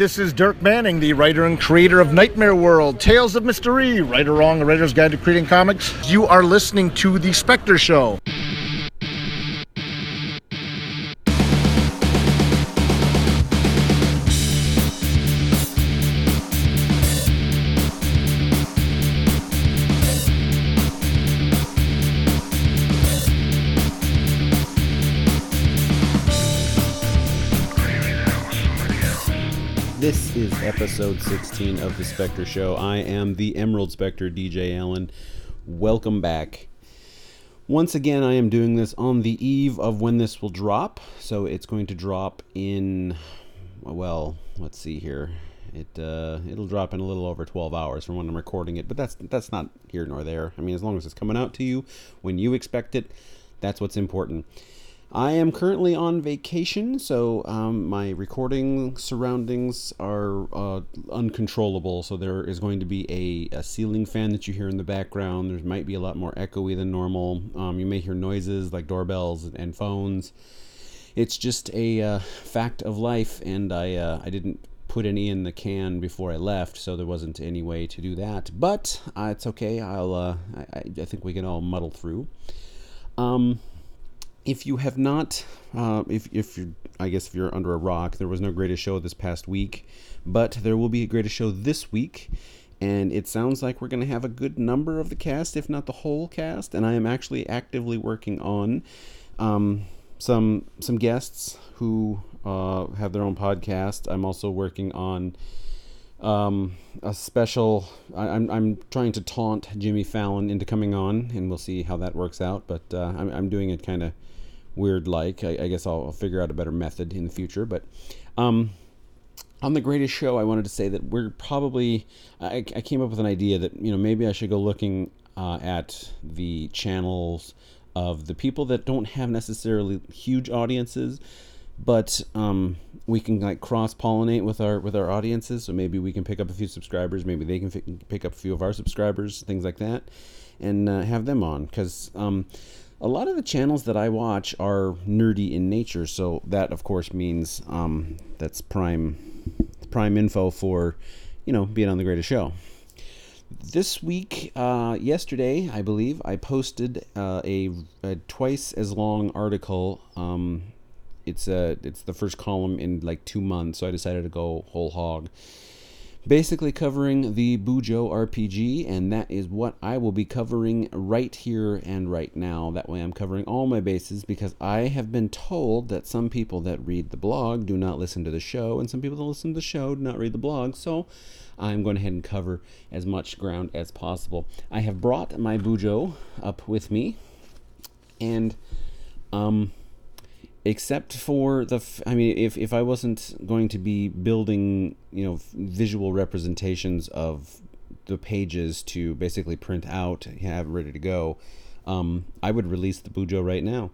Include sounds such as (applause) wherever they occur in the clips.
this is Dirk Manning, the writer and creator of Nightmare World, Tales of Mystery, Write or Wrong, a writer's guide to creating comics. You are listening to The Spectre Show. Episode 16 of The Spectre Show. I am the Emerald Spectre, DJ Allen. Welcome back. Once again, I am doing this on the eve of when this will drop. So it's going to drop in, well, let's see here. It uh, it'll drop in a little over 12 hours from when I'm recording it, but that's that's not here nor there. I mean, as long as it's coming out to you when you expect it, that's what's important. I am currently on vacation, so um, my recording surroundings are uh, uncontrollable. So there is going to be a, a, ceiling fan that you hear in the background. There might be a lot more echoey than normal. Um, you may hear noises like doorbells and phones. It's just a uh, fact of life, and I uh, I didn't put any in the can before I left, so there wasn't any way to do that. But uh, it's okay. I'll uh, I, I think we can all muddle through. Um, if you have not, uh, if if you're, I guess if you're under a rock, there was no greatest show this past week, but there will be a greatest show this week, and it sounds like we're going to have a good number of the cast, if not the whole cast. And I am actually actively working on um, some some guests who uh, have their own podcast. I'm also working on um, a special. I, am I'm, I'm trying to taunt Jimmy Fallon into coming on, and we'll see how that works out. But uh, I'm I'm doing it kind of weird like. I, I, guess I'll, I'll, figure out a better method in the future. But um, on the greatest show, I wanted to say that we're probably. I, I came up with an idea that you know maybe I should go looking uh, at the channels of the people that don't have necessarily huge audiences, but um, we can like cross pollinate with our with our audiences. So maybe we can pick up a few subscribers. Maybe they can f- pick up a few of our subscribers, things like that, and uh, have them on because. Um, a lot of the channels that I watch are nerdy in nature, so that of course means um, that's prime prime info for you know being on the greatest show. This week, uh, yesterday, I believe, I posted uh, a, a, twice as long article. Um, it's a it's the first column in like two months, so I decided to go whole hog basically covering the Bujo RPG, and that is what I will be covering right here and right now. That way, I'm covering all my bases because I have been told that some people that read the blog do not listen to the show, and some people that listen to the show do not read the blog. So, I'm going ahead and cover as much ground as possible. I have brought my Bujo up with me, and um, except for the f- i mean if, if i wasn't going to be building you know visual representations of the pages to basically print out have ready to go um, i would release the bujo right now.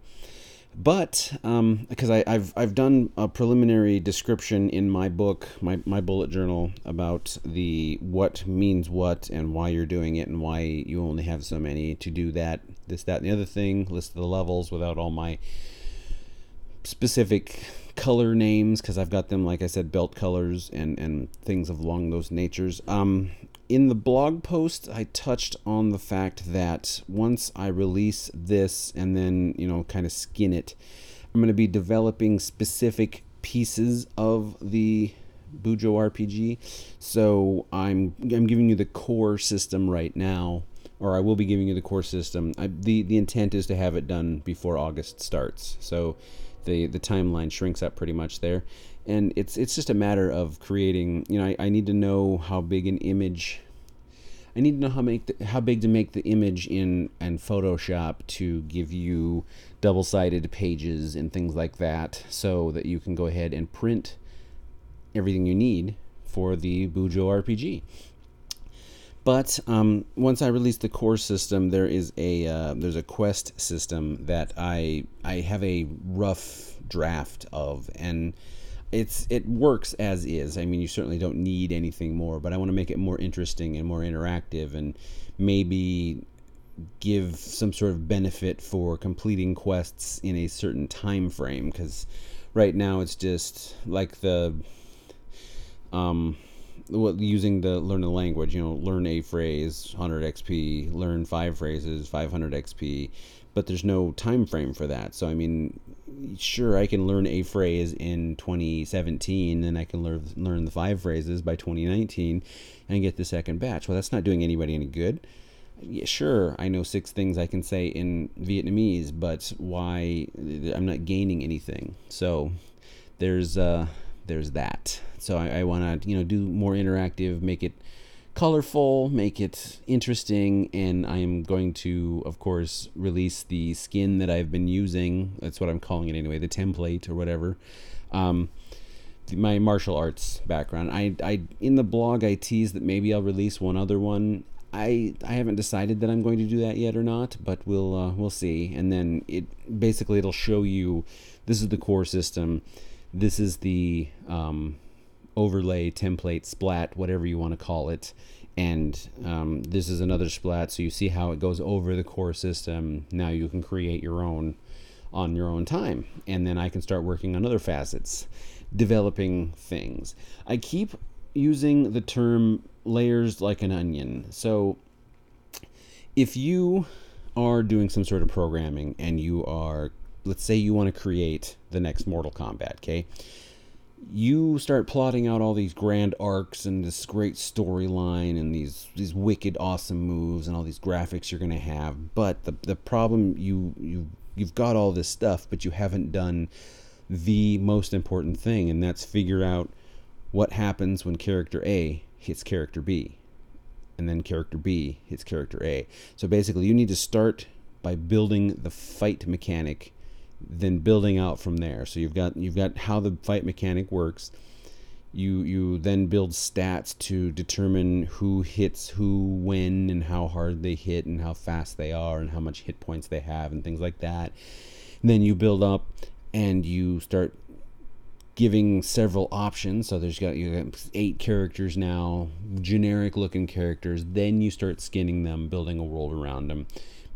But um, because I, have I've done a preliminary description in my book my, my bullet journal about the what means what and why you're doing it and why you only have so many to do that this that and the other thing list the levels without all my specific color names because I've got them, like I said, belt colors and, and things of along those natures. Um, in the blog post, I touched on the fact that once I release this and then, you know, kind of skin it, I'm going to be developing specific pieces of the Bujo RPG. So I'm I'm giving you the core system right now, or I will be giving you the core system. I, the the intent is to have it done before August starts. So the the timeline shrinks up pretty much there and it's it's just a matter of creating you know I, I need to know how big an image I need to know how make the, how big to make the image in and Photoshop to give you double-sided pages and things like that so that you can go ahead and print everything you need for the Bujo RPG. But um, once I release the core system, there is a uh, there's a quest system that I I have a rough draft of, and it's it works as is. I mean, you certainly don't need anything more, but I want to make it more interesting and more interactive, and maybe give some sort of benefit for completing quests in a certain time frame. Because right now it's just like the um, what using the learn the language. You know, learn a phrase, 100 XP. Learn five phrases, 500 XP. But there's no time frame for that. So I mean, sure, I can learn a phrase in 2017, and I can learn learn the five phrases by 2019, and get the second batch. Well, that's not doing anybody any good yeah, sure, I know six things I can say in Vietnamese, but why? I'm not gaining anything. So there's uh, there's that. So I, I want to you know do more interactive, make it colorful, make it interesting, and I am going to, of course, release the skin that I've been using. That's what I'm calling it anyway, the template or whatever. Um, my martial arts background. I, I in the blog I tease that maybe I'll release one other one. I I haven't decided that I'm going to do that yet or not, but we'll uh, we'll see. And then it basically it'll show you this is the core system, this is the um, overlay template splat, whatever you want to call it, and um, this is another splat. So you see how it goes over the core system. Now you can create your own on your own time, and then I can start working on other facets, developing things. I keep using the term layers like an onion. So if you are doing some sort of programming and you are let's say you want to create the next Mortal Kombat, okay? You start plotting out all these grand arcs and this great storyline and these these wicked awesome moves and all these graphics you're to have. But the the problem you you you've got all this stuff, but you haven't done the most important thing and that's figure out what happens when character A hits character B, and then character B hits character A. So basically, you need to start by building the fight mechanic, then building out from there. So you've got you've got how the fight mechanic works. You you then build stats to determine who hits who when and how hard they hit and how fast they are and how much hit points they have and things like that. And then you build up and you start giving several options. So there's got you got eight characters now, generic looking characters. Then you start skinning them, building a world around them.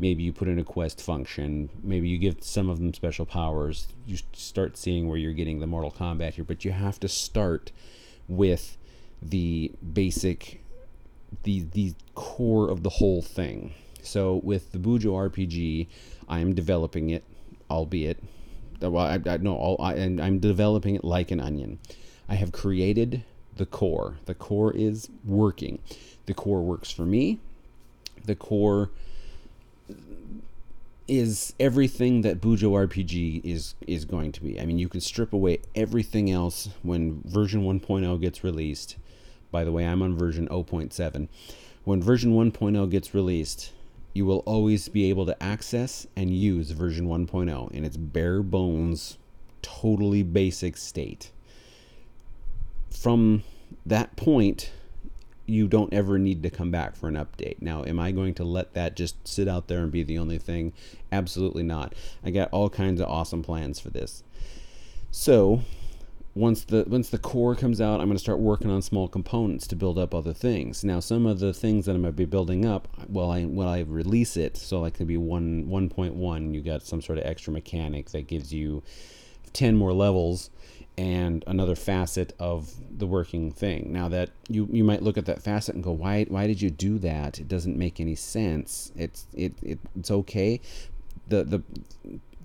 Maybe you put in a quest function. Maybe you give some of them special powers. You start seeing where you're getting the Mortal Kombat here, but you have to start with the basic, the the core of the whole thing. So with the Bujo RPG, I am developing it, albeit well, I, I no, I, and I'm developing it like an onion. I have created the core. The core is working. The core works for me. The core is everything that Bujo RPG is is going to be. I mean, you can strip away everything else when version 1.0 gets released. By the way, I'm on version 0.7. When version 1.0 gets released, you will always be able to access and use version 1.0 in its bare bones, totally basic state. From that point, you don't ever need to come back for an update. Now, am I going to let that just sit out there and be the only thing? Absolutely not. I got all kinds of awesome plans for this. So, once the once the core comes out, I'm going to start working on small components to build up other things. Now, some of the things that I'm going to be building up, well, I when I release it, so like to be one 1.1, you got some sort of extra mechanic that gives you 10 more levels and another facet of the working thing. Now that you you might look at that facet and go, why why did you do that? It doesn't make any sense. It's it, it it's okay. The the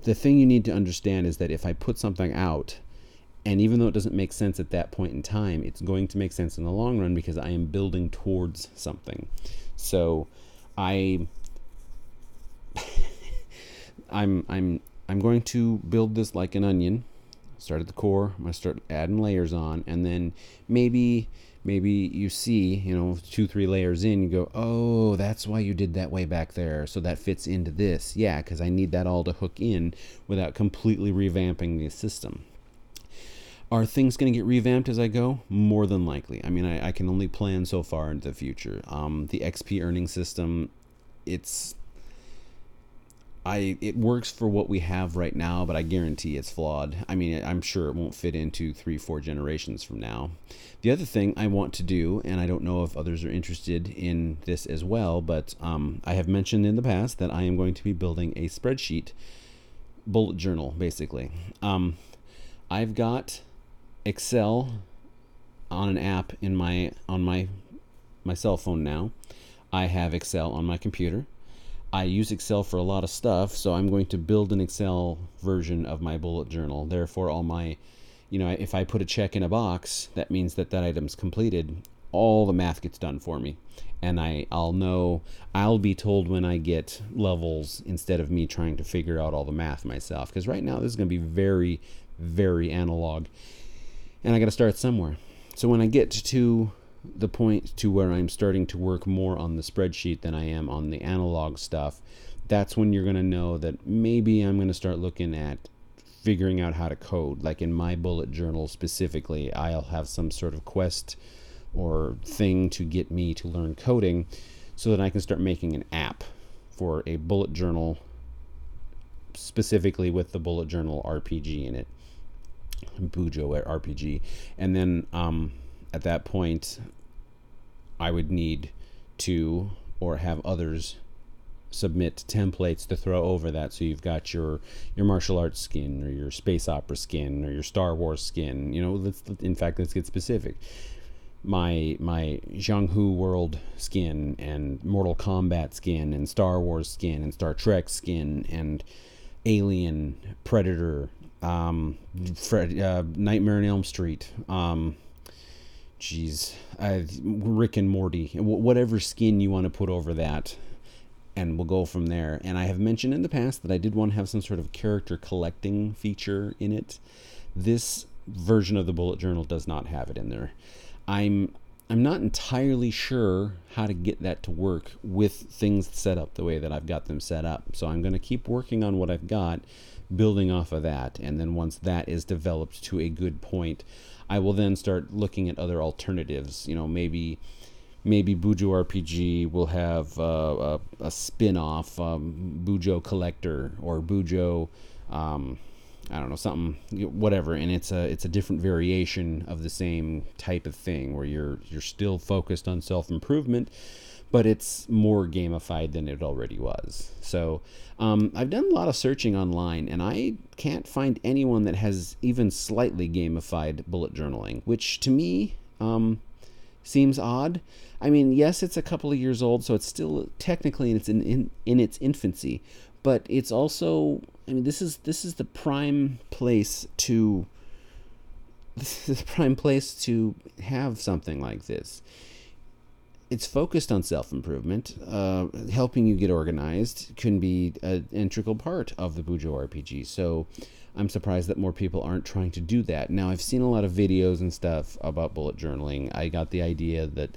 the thing you need to understand is that if I put something out and even though it doesn't make sense at that point in time, it's going to make sense in the long run because I am building towards something. So I (laughs) I'm I'm I'm going to build this like an onion. Start at the core, I'm gonna start adding layers on, and then maybe maybe you see, you know, two, three layers in, you go, oh, that's why you did that way back there. So that fits into this. Yeah, because I need that all to hook in without completely revamping the system. Are things going to get revamped as I go? More than likely. I mean, I, I can only plan so far into the future. Um, the XP earning system, it's I it works for what we have right now, but I guarantee it's flawed. I mean, I'm sure it won't fit into three, four generations from now. The other thing I want to do, and I don't know if others are interested in this as well, but um, I have mentioned in the past that I am going to be building a spreadsheet, bullet journal, basically. Um, I've got Excel on an app in my on my my cell phone now. I have Excel on my computer. I use Excel for a lot of stuff, so I'm going to build an Excel version of my bullet journal. Therefore, all my, you know, if I put a check in a box, that means that that item's completed. All the math gets done for me, and I I'll know I'll be told when I get levels instead of me trying to figure out all the math myself. Because right now this is going to be very, very analog, and I got to start somewhere. So when I get to the point to where I'm starting to work more on the spreadsheet than I am on the analog stuff, that's when you're going to know that maybe I'm going to start looking at figuring out how to code. Like in my bullet journal specifically, I'll have some sort of quest or thing to get me to learn coding so that I can start making an app for a bullet journal specifically with the bullet journal RPG in it. Bujo at RPG. And then um, at that point, I would need to or have others submit templates to throw over that. So you've got your your martial arts skin or your space opera skin or your Star Wars skin. You know let's in fact let's get specific. My my Jianghu world skin and Mortal Kombat skin and Star Wars skin and Star Trek skin and Alien Predator um, Fred, uh, Nightmare on Elm Street um, jeez, uh, Rick and Morty, whatever skin you want to put over that, and we'll go from there. And I have mentioned in the past that I did want to have some sort of character collecting feature in it. This version of the bullet journal does not have it in there. I'm I'm not entirely sure how to get that to work with things set up the way that I've got them set up. So I'm going to keep working on what I've got, building off of that, and then once that is developed to a good point, I will then start looking at other alternatives. You know, maybe maybe Bujo RPG will have uh, a, a spin-off um, Bujo Collector or Bujo um, I don't know something whatever and it's a it's a different variation of the same type of thing where you're you're still focused on self-improvement but it's more gamified than it already was. So um, I've done a lot of searching online, and I can't find anyone that has even slightly gamified bullet journaling, which to me um, seems odd. I mean, yes, it's a couple of years old, so it's still technically in its in, in, in its infancy, but it's also I mean this is this is the prime place to (laughs) this is the prime place to have something like this it's focused on self improvement. Uh, helping you get organized can be an integral part of the Bujo RPG. So I'm surprised that more people aren't trying to do that. Now, I've seen a lot of videos and stuff about bullet journaling. I got the idea that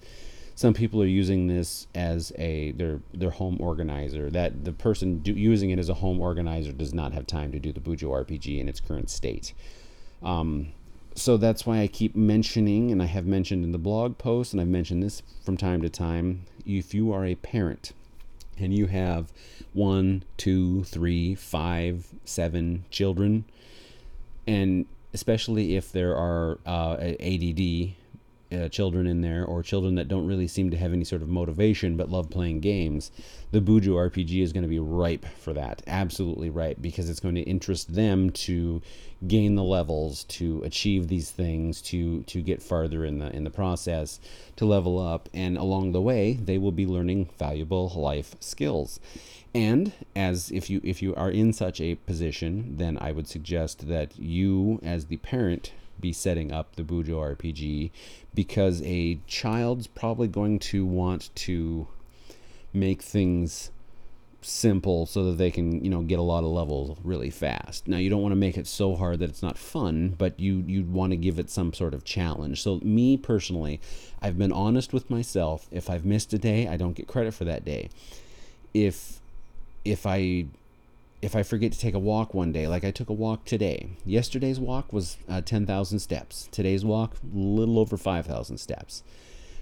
some people are using this as a their their home organizer. That the person do, using it as a home organizer does not have time to do the Bujo RPG in its current state. Um, so that's why I keep mentioning, and I have mentioned in the blog post, and I've mentioned this from time to time. If you are a parent and you have one, two, three, five, seven children, and especially if there are uh, ADD uh, children in there or children that don't really seem to have any sort of motivation but love playing games, the Bujo RPG is going to be ripe for that. Absolutely ripe because it's going to interest them to gain the levels, to achieve these things, to to get farther in the in the process, to level up, and along the way they will be learning valuable life skills. And as if you if you are in such a position, then I would suggest that you as the parent be setting up the Bujo RPG because a child's probably going to want to make things simple so that they can you know get a lot of levels really fast. Now you don't want to make it so hard that it's not fun but you you'd want to give it some sort of challenge. So me personally i've been honest with myself if i've missed a day i don't get credit for that day. If if i if I forget to take a walk one day, like I took a walk today, yesterday's walk was uh, 10,000 steps. Today's walk, a little over 5,000 steps.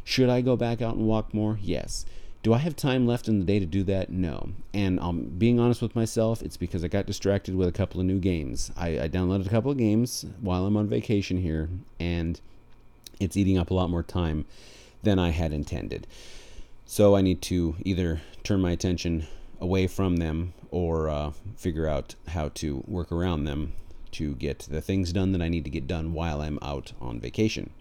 Should I go back out and walk more? Yes. Do I have time left in the day to do that? No. And I'm um, being honest with myself, it's because I got distracted with a couple of new games. I, I downloaded a couple of games while I'm on vacation here, and it's eating up a lot more time than I had intended. So I need to either turn my attention away from them or uh, figure out how to work around them to get the things done that I need to get done while I'm out on vacation.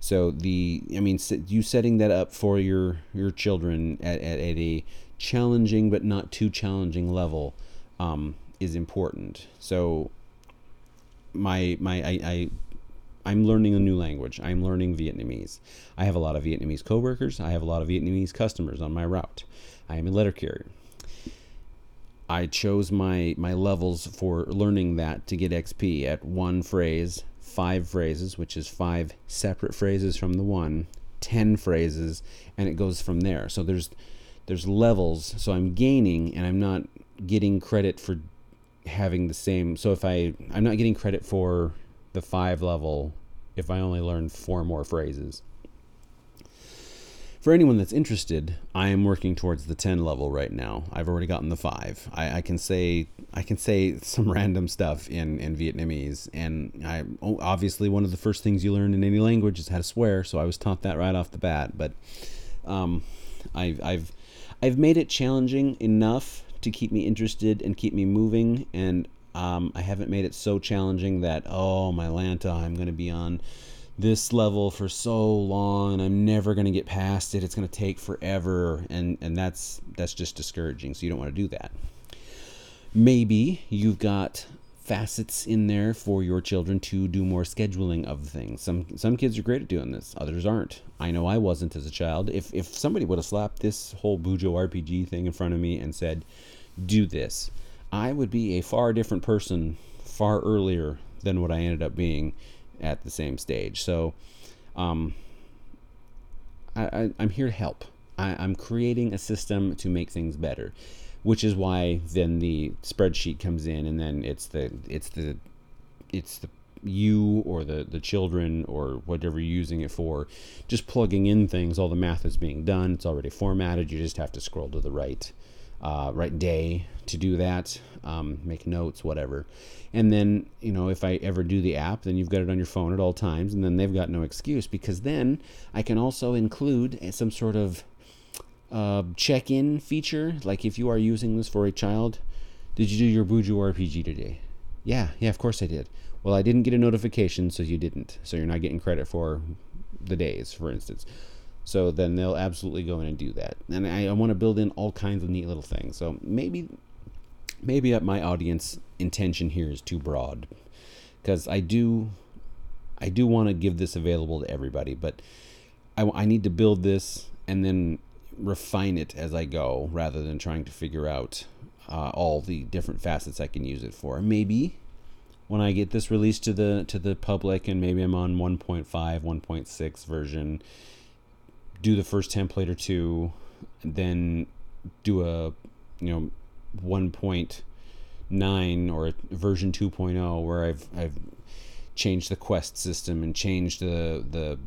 So the, I mean, you setting that up for your your children at, at, at a challenging but not too challenging level um, is important. So my my I, I I'm learning a new language. I'm learning Vietnamese. I have a lot of Vietnamese coworkers. I have a lot of Vietnamese customers on my route. I am a letter carrier. I chose my my levels for learning that to get XP at one phrase, five phrases, which is five separate phrases from the one, ten phrases, and it goes from there. So there's there's levels. So I'm gaining, and I'm not getting credit for having the same. So if I I'm not getting credit for the five level if I only learn four more phrases. For anyone that's interested, I am working towards the 10 level right now. I've already gotten the 5. I, I can say I can say (laughs) some random stuff in, in Vietnamese and I obviously one of the first things you learn in any language is how to swear, so I was taught that right off the bat, but um, I've I've I've made it challenging enough to keep me interested and keep me moving and um, I haven't made it so challenging that oh my Lanta, I'm going to be on this level for so long and I'm never going to get past it. It's going to take forever and and that's that's just discouraging. So you don't want to do that. Maybe you've got facets in there for your children to do more scheduling of things. Some some kids are great at doing this, others aren't. I know I wasn't as a child. If if somebody would have slapped this whole Bujo RPG thing in front of me and said, "Do this," I would be a far different person far earlier than what I ended up being at the same stage. So, um, I, am here to help. I, am creating a system to make things better, which is why then the spreadsheet comes in, and then it's the it's the it's the you or the the children or whatever you're using it for, just plugging in things. All the math is being done. It's already formatted. You just have to scroll to the right uh, right day to do that, um, make notes, whatever. And then, you know, if I ever do the app, then you've got it on your phone at all times, and then they've got no excuse because then I can also include some sort of uh, check in feature. Like if you are using this for a child, did you do your Bujo RPG today? Yeah, yeah, of course I did. Well, I didn't get a notification, so you didn't. So you're not getting credit for the days, for instance. So then they'll absolutely go in and do that. And I, I want to build in all kinds of neat little things. So maybe maybe my audience intention here is too broad because I do I do want to give this available to everybody, but I, I need to build this and then refine it as I go rather than trying to figure out uh, all the different facets I can use it for. Maybe when I get this released to the to the public and maybe I'm on 1.5, 1.6 version do the first template or two, then do a you know 1.9 or version 2.0 where I've I've changed the quest system and changed the the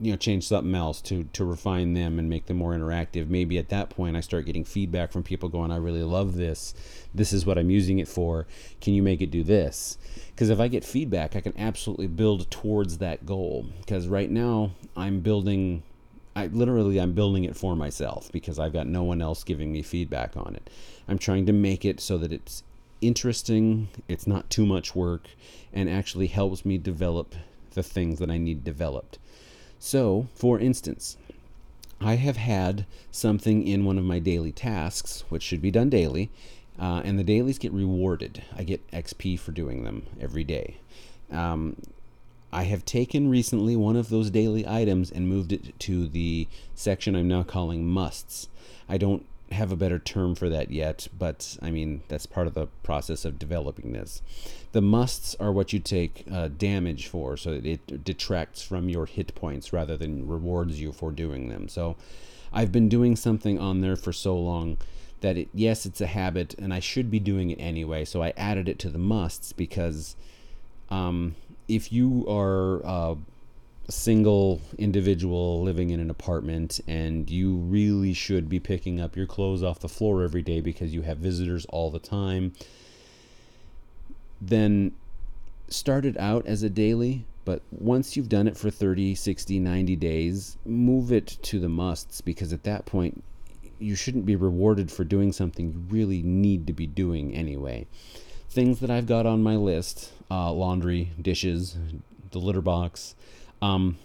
you know change something else to to refine them and make them more interactive. Maybe at that point i start getting feedback from people going i really love this. This is what i'm using it for. Can you make it do this? Because if i get feedback i can absolutely build towards that goal. Because right now i'm building I literally I'm building it for myself because I've got no one else giving me feedback on it. I'm trying to make it so that it's interesting, it's not too much work, and actually helps me develop the things that I need developed. So, for instance, I have had something in one of my daily tasks, which should be done daily, uh, and the dailies get rewarded. I get XP for doing them every day. Um, I have taken recently one of those daily items and moved it to the section I'm now calling musts. I don't have a better term for that yet, but I mean, that's part of the process of developing this. The musts are what you take uh, damage for, so it detracts from your hit points rather than rewards you for doing them. So I've been doing something on there for so long that it, yes, it's a habit, and I should be doing it anyway, so I added it to the musts because. Um, if you are uh, a single individual living in an apartment and you really should be picking up your clothes off the floor every day because you have visitors all the time, then start it out as a daily. But once you've done it for 30, 60, 90 days, move it to the musts because at that point, you shouldn't be rewarded for doing something you really need to be doing anyway. Things that I've got on my list uh, laundry, dishes, the litter box. Um,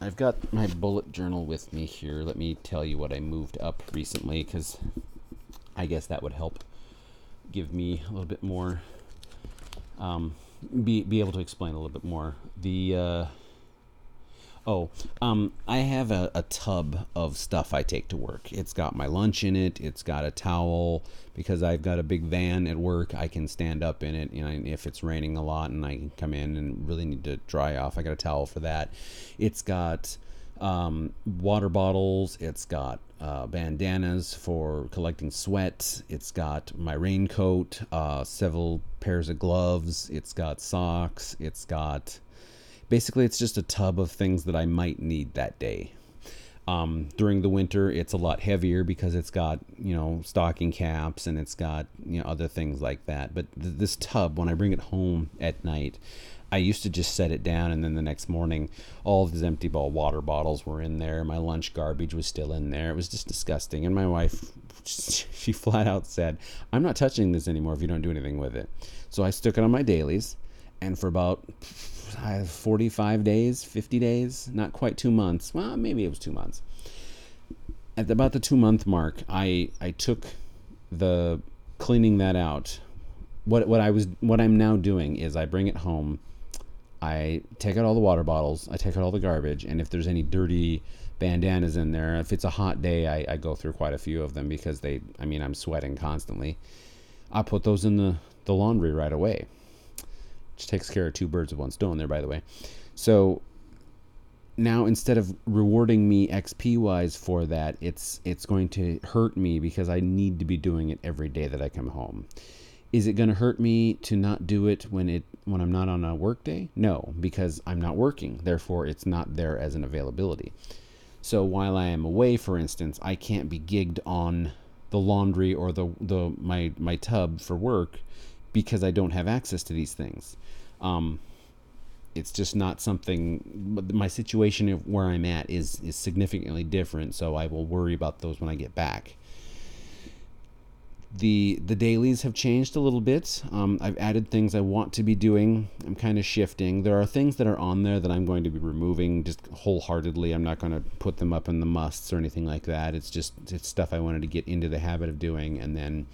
I've got my bullet journal with me here. Let me tell you what I moved up recently because I guess that would help give me a little bit more, um, be, be able to explain a little bit more. The, uh, Oh, um, I have a, a, tub of stuff I take to work. It's got my lunch in it. It's got a towel because I've got a big van at work. I can stand up in it. Know, if it's raining a lot and I can come in and really need to dry off, I got a towel for that. It's got um, water bottles. It's got uh, bandanas for collecting sweat. It's got my raincoat, uh, several pairs of gloves. It's got socks. It's got basically it's just a tub of things that I might need that day. Um, during the winter, it's a lot heavier because it's got you know stocking caps and it's got you know other things like that. But th- this tub, when I bring it home at night, I used to just set it down and then the next morning, all of these empty ball water bottles were in there. My lunch garbage was still in there. It was just disgusting. And my wife, (laughs) she flat out said, "I'm not touching this anymore if you don't do anything with it." So I stuck it on my dailies, and for about 45 days, 50 days, not quite two months. Well, maybe it was two months. At about the two month mark, I I took the cleaning that out. What what I was what I'm now doing is I bring it home. I take out all the water bottles. I take out all the garbage, and if there's any dirty bandanas in there, if it's a hot day, I, I go through quite a few of them because they. I mean, I'm sweating constantly. I put those in the the laundry right away which takes care of two birds with one stone there, by the way. So now instead of rewarding me XP wise for that, it's it's going to hurt me because I need to be doing it every day that I come home. Is it going to hurt me to not do it when it when I'm not on a work day? No, because I'm not working. Therefore, it's not there as an availability. So while I am away, for instance, I can't be gigged on the laundry or the the my my tub for work because I don't have access to these things. Um, it's just not something. My situation where I'm at is is significantly different, so I will worry about those when I get back. The the dailies have changed a little bit. Um, I've added things I want to be doing. I'm kind of shifting. There are things that are on there that I'm going to be removing just wholeheartedly. I'm not going to put them up in the musts or anything like that. It's just it's stuff I wanted to get into the habit of doing, and then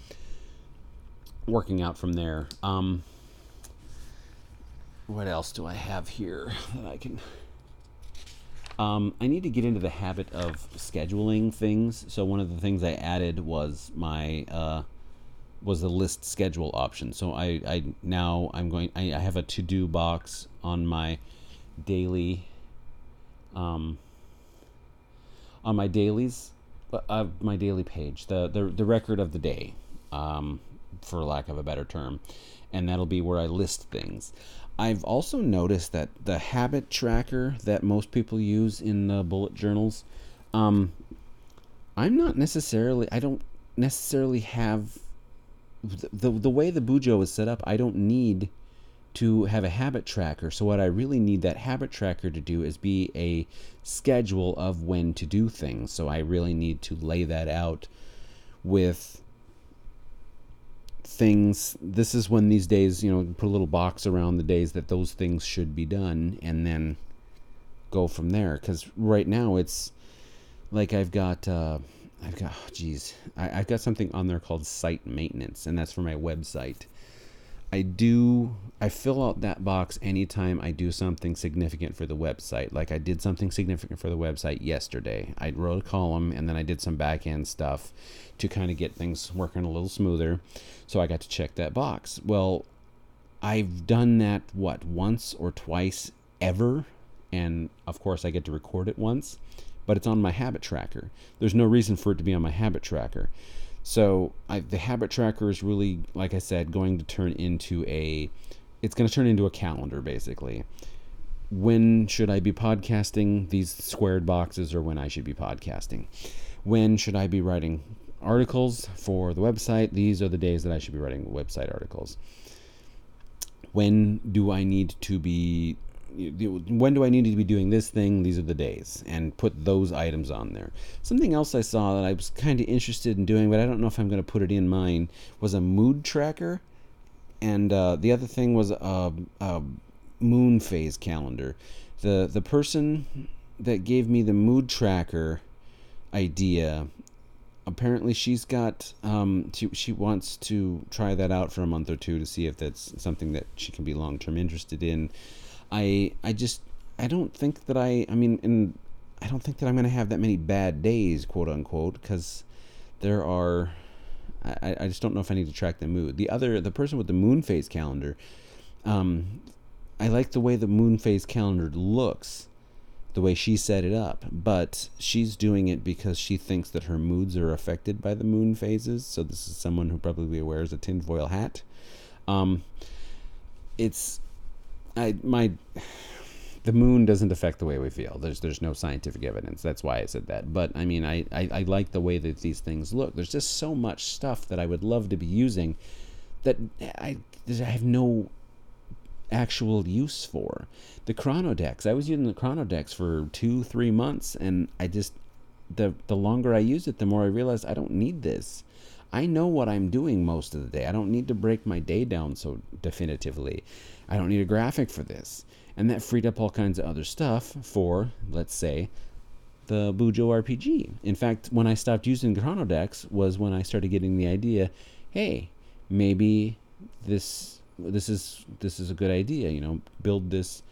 working out from there. Um, what else do I have here that I can? Um, I need to get into the habit of scheduling things. So one of the things I added was my uh, was the list schedule option. So I, I now I'm going. I, I have a to do box on my daily. Um, on my dailies, uh, my daily page, the, the the record of the day, um, for lack of a better term, and that'll be where I list things. I've also noticed that the habit tracker that most people use in the bullet journals, um, I'm not necessarily, I don't necessarily have the, the, the way the Bujo is set up, I don't need to have a habit tracker. So what I really need that habit tracker to do is be a schedule of when to do things. So I really need to lay that out with things this is when these days you know put a little box around the days that those things should be done and then go from there. Because right now it's like i've got uh i've got oh, geez. I, i've got something on there called site maintenance and that's for my website I do I fill out that box anytime I do something significant for the website. Like I did something significant for the website yesterday. I wrote a column and then I did some back end stuff to kind of get things working a little smoother. So I got to check that box. Well, I've done that what once or twice ever and of course I get to record it once, but it's on my habit tracker. There's no reason for it to be on my habit tracker. So I, the habit tracker is really, like I said, going to turn into a. It's going to turn into a calendar, basically. When should I be podcasting these squared boxes, or when I should be podcasting? When should I be writing articles for the website? These are the days that I should be writing website articles. When do I need to be when do I need to be doing this thing? These are the days, and put those items on there. Something else I saw that I was kind of interested in doing, but I don't know if I'm going to put it in mine, was a mood tracker, and uh, the other thing was a, a moon phase calendar. the The person that gave me the mood tracker idea. Apparently, she's got um, she she wants to try that out for a month or two to see if that's something that she can be long term interested in. I I just I don't think that I I mean and I don't think that I'm going to have that many bad days, quote unquote, because there are. I, I just don't know if I need to track the mood. The other, the person with the moon phase calendar, um, I like the way the moon phase calendar looks, the way she set it up, but she's doing it because she thinks that her moods are affected by the moon phases. So this is someone who probably wears a tinfoil hat. Um, it's, I my the moon doesn't affect the way we feel. There's there's no scientific evidence. That's why I said that. But I mean, I, I, I like the way that these things look. There's just so much stuff that I would love to be using that I I have no actual use for. The Chronodex. I was using the Chronodex for two three months, and I just the the longer I use it, the more I realized I don't need this. I know what I'm doing most of the day. I don't need to break my day down so definitively. I don't need a graphic for this and that freed up all kinds of other stuff for, let's say, the Bujo RPG. In fact, when I stopped using Chronodex was when I started getting the idea, hey, maybe this this is this is a good idea, you know, build this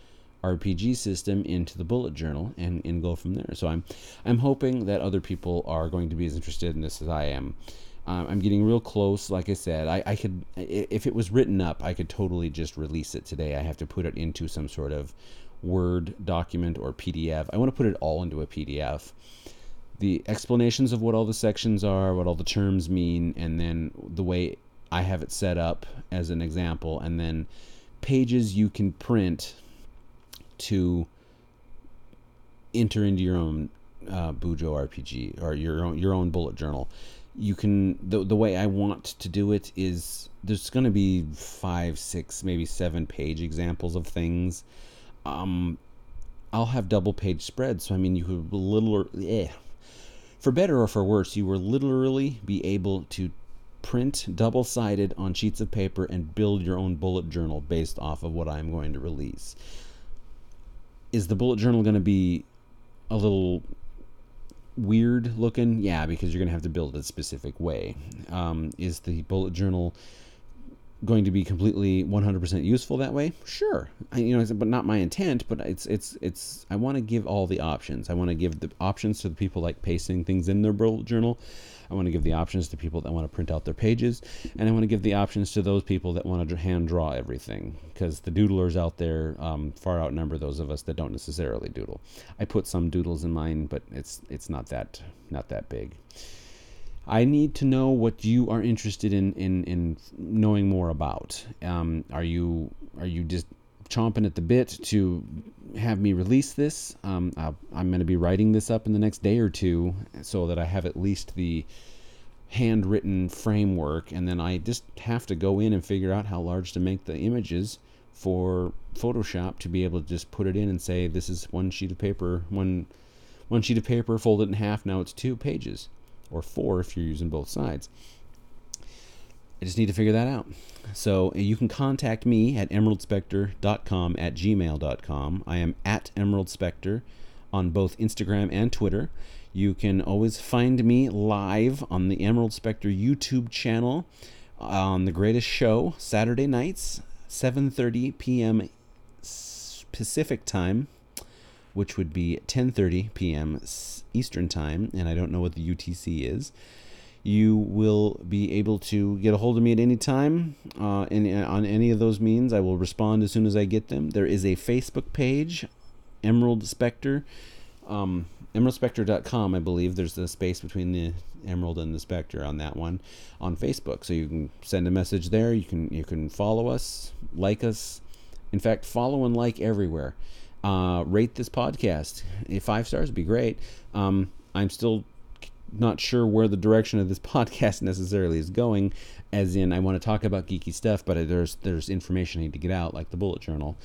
RPG system into the bullet journal and, and go from there. So I'm I'm hoping that other people are going to be as interested in this as I am. Um, I'm getting real close. Like I said, I, I could, if it was written up, I could totally just release it today. I have to put it into some sort of Word document or PDF. I want to put it all into a PDF. The explanations of what all the sections are, what all the terms mean, and then the way I have it set up as an example, and then pages you can print to enter into your own uh, Bujo RPG or your own your own bullet journal you can the, the way i want to do it is there's going to be five six maybe seven page examples of things um i'll have double page spreads so i mean you could little eh. for better or for worse you will literally be able to print double sided on sheets of paper and build your own bullet journal based off of what i'm going to release is the bullet journal going to be a little weird looking? Yeah, because you're going to have to build it a specific way. Um, is the bullet journal going to be completely 100% useful that way? Sure. I, you know, but not my intent. But it's it's it's. I want to give all the options. I want to give the options to the people like pasting things in their bullet journal. I want to give the options to people that want to print out their pages, and I want to give the options to those people that want to hand draw everything. Because the doodlers out there um, far outnumber those of us that don't necessarily doodle. I put some doodles in mine, but it's it's not that not that big. I need to know what you are interested in in, in knowing more about. Um, are you are you just chomping at the bit to have me release this? Um, i am going to be writing this up in the next day or two so that I have at least the handwritten framework, and then I just have to go in and figure out how large to make the images for Photoshop to be able to just put it in and say this is one sheet of paper, one one sheet of paper, fold it in half. Now it's two pages or four if you're using both sides. I just need to figure that out. So uh, you can contact me at emeraldspectre.com at gmail.com. I am at emeraldspectre on both Instagram and Twitter. You can always find me live on the Emerald Spectre YouTube channel uh, on The Greatest Show, Saturday nights, 7.30 p.m. Pacific time, which would be 10.30 p.m. Eastern Time, and I don't know what the UTC is. You will be able to get a hold of me at any time uh, and on any of those means. I will respond as soon as I get them. There is a Facebook page, Emerald Spectre. Um, emeraldspectre.com, I believe. There's a space between the Emerald and the Spectre on that one on Facebook. So you can send a message there. You can you can follow us, like us. In fact, follow and like everywhere. Uh, rate this podcast. Five stars would be great. Um, I'm still not sure where the direction of this (laughs) podcast necessarily is going. As in, I want to talk about geeky stuff, but there's there's information I need to get out, like the bullet journal.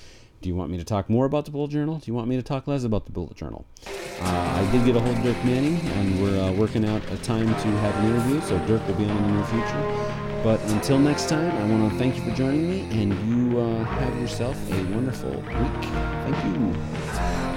Do you want me to talk more about the bullet journal? Do you want me to talk less about the bullet journal? Uh, I did get a hold of Dirk Manning, and we're uh, working out a time to have an interview, so Dirk will be on in the near future. But until next time, I want to thank you for joining me, and you uh, have yourself a wonderful week. Thank you.